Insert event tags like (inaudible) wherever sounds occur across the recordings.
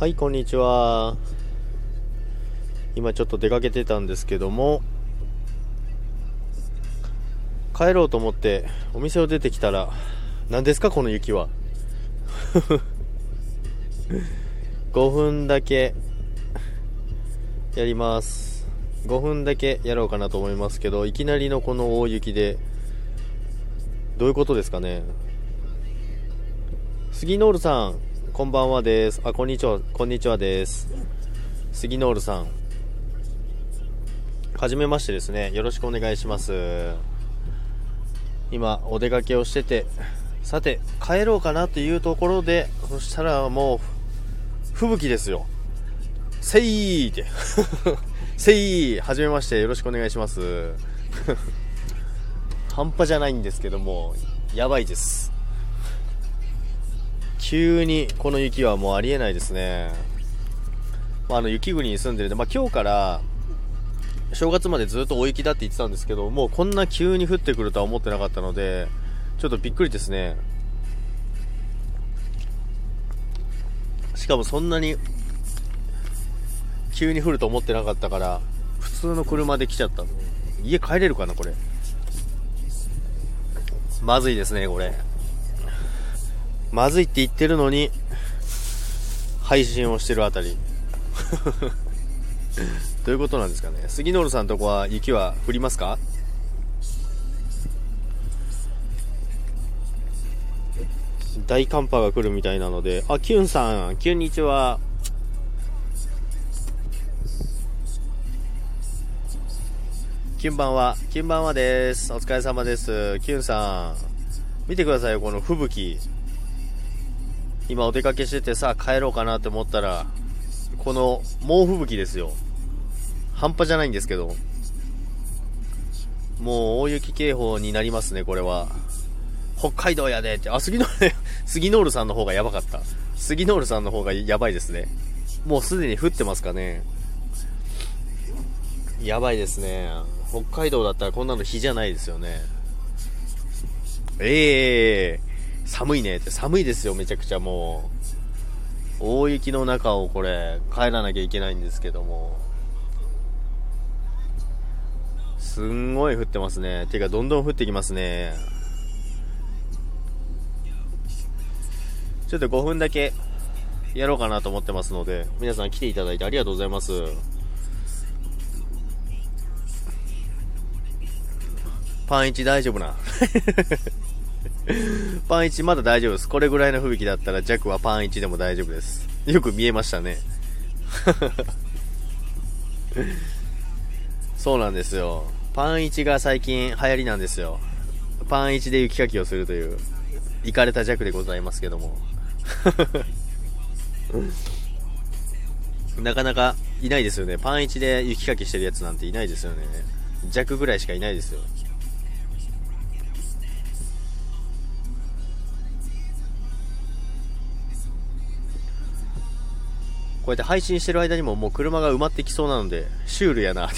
はい、こんにちは。今ちょっと出かけてたんですけども、帰ろうと思ってお店を出てきたら、何ですかこの雪は？(laughs) 5分だけやります。5分だけやろうかなと思いますけど、いきなりのこの大雪で、どういうことですかね？杉ノールさん、こんばんはです。あ、こんにちは、こんにちはです。杉ノールさん。はじめましてですね。よろしくお願いします。今、お出かけをしてて、さて、帰ろうかなというところで、そしたらもう、吹雪ですよ。せいーって。(laughs) せいーはじめまして、よろしくお願いします。(laughs) 半端じゃないんですけども、やばいです。急にこの雪はもうありえないですね。まあ、あの雪国に住んでるんで、まあ、今日から正月までずっと大雪だって言ってたんですけど、もうこんな急に降ってくるとは思ってなかったので、ちょっとびっくりですね。しかもそんなに急に降ると思ってなかったから、普通の車で来ちゃった。家帰れるかな、これ。まずいですね、これ。まずいって言ってるのに、配信をしてるあたり。(laughs) どういうことなんですかね。杉ノールさんとこは雪は降りますか？大寒波が来るみたいなので、あ、キュンさん、キュンにちは。キュンばんは、キュンばんはです。お疲れ様です。キュンさん、見てくださいよ、この吹雪。今お出かけしててさ、帰ろうかなって思ったら、この猛吹雪ですよ。半端じゃないんですけど。もう大雪警報になりますね、これは。北海道やでって。あ、杉ノール、(laughs) 杉ノールさんの方がやばかった。杉ノールさんの方がやばいですね。もうすでに降ってますかね。やばいですね。北海道だったらこんなの日じゃないですよね。ええー、寒いねって。寒いですよ、めちゃくちゃもう。大雪の中をこれ、帰らなきゃいけないんですけども。すんごい降ってますね。てか、どんどん降ってきますね。ちょっと5分だけやろうかなと思ってますので、皆さん来ていただいてありがとうございます。パンイチ大丈夫な。(laughs) パンイチまだ大丈夫です。これぐらいの吹雪だったら弱はパンイチでも大丈夫です。よく見えましたね。(laughs) そうなんですよ。パンイチが最近流行りなんですよ。パンイチで雪かきをするという、行かれた弱でございますけども。(laughs) なかなかいないですよね。パンイチで雪かきしてるやつなんていないですよね。弱ぐらいしかいないですよ。こうやって配信してる間にももう車が埋まってきそうなので、シュールやなっ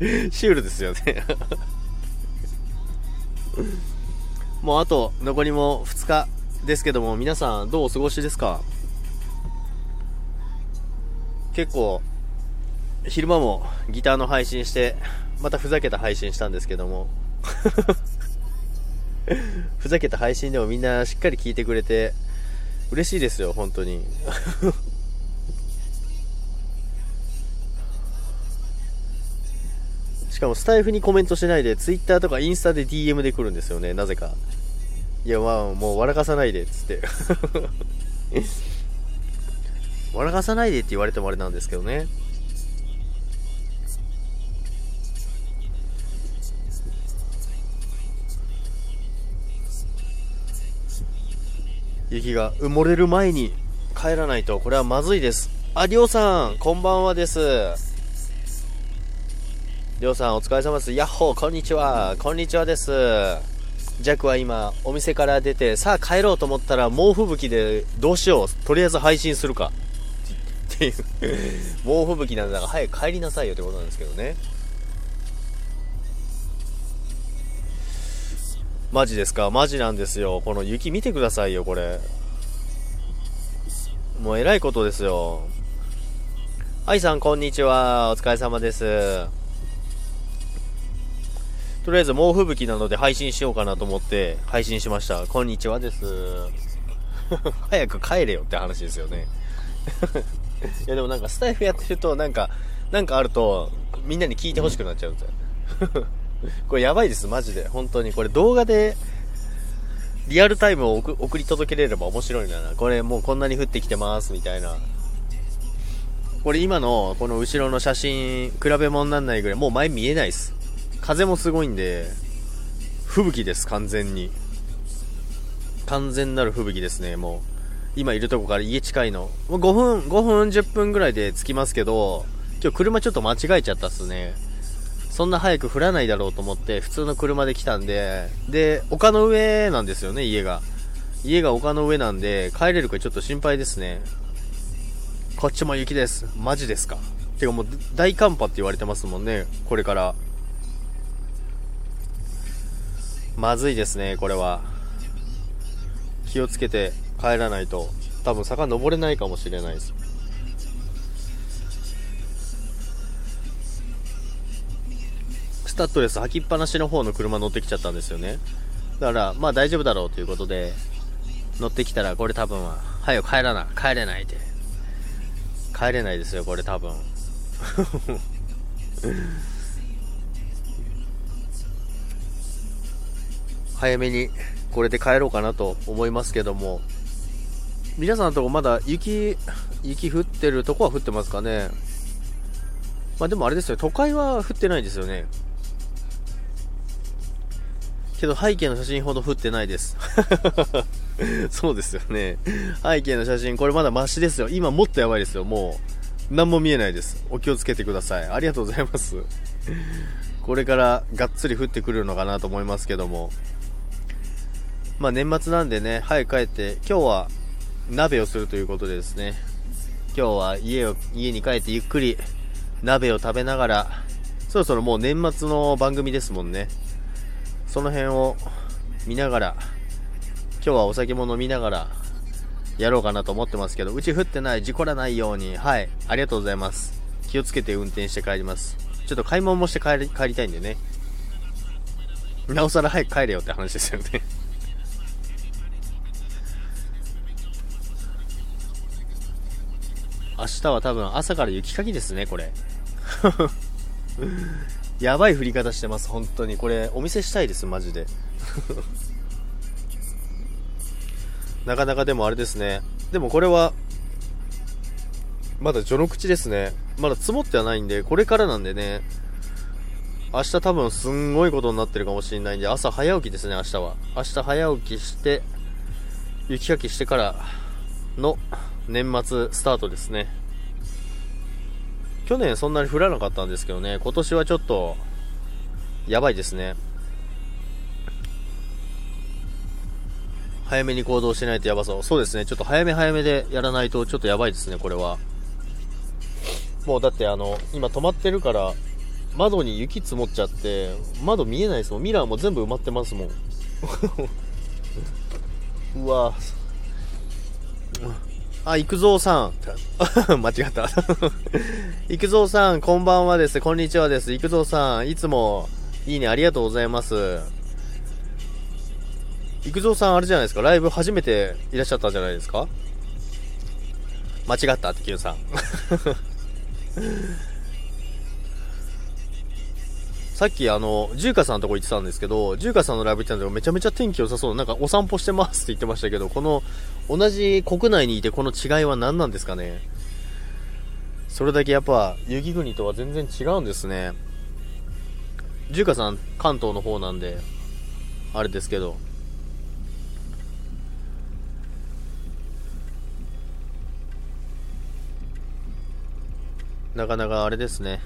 て。(laughs) シュールですよね。もうあと残りも2日ですけども、皆さんどうお過ごしですか？結構、昼間もギターの配信して、またふざけた配信したんですけども、(laughs) ふざけた配信でもみんなしっかり聞いてくれて、嬉しいですよ、本当に。(laughs) しかもスタイフにコメントしないで、Twitter とかインスタで DM で来るんですよね、なぜか。いや、まあ、もう笑かさないでっ、つって。(laughs) 笑かさないでって言われてもあれなんですけどね。雪が埋もれる前に帰らないと、これはまずいです。あ、りょうさん、こんばんはです。りょうさん、お疲れ様です。やっほー、こんにちは。こんにちはです。ジャックは今、お店から出て、さあ帰ろうと思ったら、猛吹雪で、どうしよう。とりあえず配信するか。っていう。猛吹雪なんだから、早く帰りなさいよってことなんですけどね。マジですか？マジなんですよ。この雪見てくださいよ、これ。もう偉いことですよ。はいさん、こんにちは。お疲れ様です。とりあえず猛吹雪なので配信しようかなと思って配信しました。こんにちはです。(laughs) 早く帰れよって話ですよね。(laughs) いやでもなんかスタイフやってるとなんか、なんかあるとみんなに聞いてほしくなっちゃうんですよ。(laughs) これやばいです、マジで。本当に。これ動画でリアルタイムを送り届けれれば面白いんだな。これもうこんなに降ってきてますみたいな。これ今のこの後ろの写真比べ物になんないぐらいもう前見えないです。風もすごいんで、吹雪です、完全に。完全なる吹雪ですね、もう。今いるとこから家近いの。もう5分、5分10分ぐらいで着きますけど、今日車ちょっと間違えちゃったっすね。そんな早く降らないだろうと思って普通の車で来たんで、で、丘の上なんですよね、家が。家が丘の上なんで、帰れるかちょっと心配ですね。こっちも雪です。マジですか？てかもう大寒波って言われてますもんね、これから。まずいですね、これは。気をつけて帰らないと、多分坂登れないかもしれないです。タッドレス履きっぱなしの方の車乗ってきちゃったんですよね。だから、まあ大丈夫だろうということで、乗ってきたら、これ多分は、早く帰らな、帰れないで。帰れないですよ、これ多分。(laughs) 早めにこれで帰ろうかなと思いますけども皆さんのとこまだ雪雪降ってるとこは降ってますかねまあでもあれですよ都会は降ってないんですよねけど背景の写真ほど降ってないです。(laughs) そうですよね。背景の写真、これまだマシですよ。今もっとやばいですよ。もう、何も見えないです。お気をつけてください。ありがとうございます。これからがっつり降ってくるのかなと思いますけども。まあ年末なんでね、早く帰って、今日は鍋をするということでですね。今日は家を、家に帰ってゆっくり鍋を食べながら、そろそろもう年末の番組ですもんね。その辺を見ながら、今日はお酒も飲みながら、やろうかなと思ってますけど、うち降ってない、事故らないように、はい、ありがとうございます。気をつけて運転して帰ります。ちょっと買い物もして帰り帰りたいんでね。なおさら早く帰れよって話ですよね明日は多分朝から雪かきですね、これ。やばい降り方してます、本当に。これ、お見せしたいです、マジで。(laughs) なかなかでもあれですね。でもこれは、まだ序の口ですね。まだ積もってはないんで、これからなんでね。明日多分すんごいことになってるかもしれないんで、朝早起きですね、明日は。明日早起きして、雪かきしてからの年末スタートですね。去年そんなに降らなかったんですけどね、今年はちょっと、やばいですね。早めに行動しないとやばそう。そうですね、ちょっと早め早めでやらないとちょっとやばいですね、これは。もうだってあの、今止まってるから、窓に雪積もっちゃって、窓見えないですもん。ミラーも全部埋まってますもん。(laughs) うわあ、育三さん。(laughs) 間違った。(laughs) 育三さん、こんばんはです。こんにちはです。育三さん、いつも、いいね、ありがとうございます。育三さん、あれじゃないですか、ライブ初めていらっしゃったんじゃないですか？間違ったって、Q さん。さっきあの、ジューカさんのとこ行ってたんですけど、ジューカさんのライブ行ったんですけどめちゃめちゃ天気良さそう。なんかお散歩してますって言ってましたけど、この、同じ国内にいてこの違いは何なんですかねそれだけやっぱ、雪国とは全然違うんですね。ジューカさん、関東の方なんで、あれですけど。なかなかあれですね。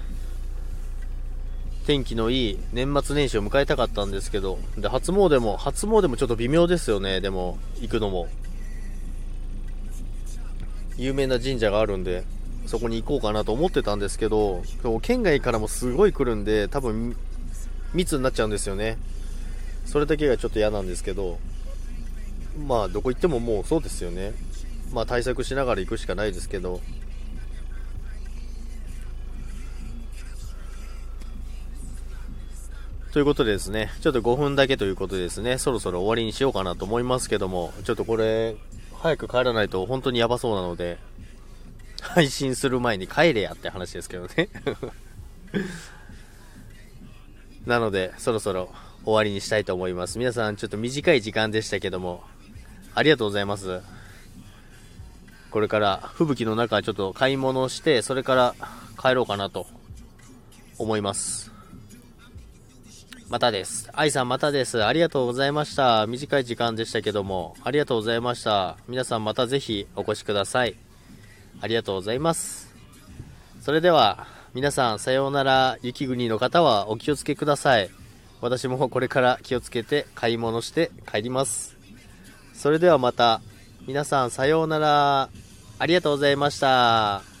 天気のいい年末年始を迎えたかったんですけど、で、初詣も、初詣もちょっと微妙ですよね、でも、行くのも。有名な神社があるんで、そこに行こうかなと思ってたんですけど、県外からもすごい来るんで、多分、密になっちゃうんですよね。それだけがちょっと嫌なんですけど、まあ、どこ行ってももうそうですよね。まあ対策しながら行くしかないですけど、ということでですね、ちょっと5分だけということでですね、そろそろ終わりにしようかなと思いますけども、ちょっとこれ、早く帰らないと本当にやばそうなので、配信する前に帰れやって話ですけどね (laughs) なので、そろそろ終わりにしたいと思います。皆さん、ちょっと短い時間でしたけども、ありがとうございます。これから吹雪の中ちょっと買い物をして、それから帰ろうかなと思います。またです。愛さんまたです。ありがとうございました。短い時間でしたけども、ありがとうございました。皆さんまたぜひお越しください。ありがとうございます。それでは、皆さんさようなら。雪国の方はお気をつけください。私もこれから気をつけて買い物して帰ります。それではまた、皆さんさようなら。ありがとうございました。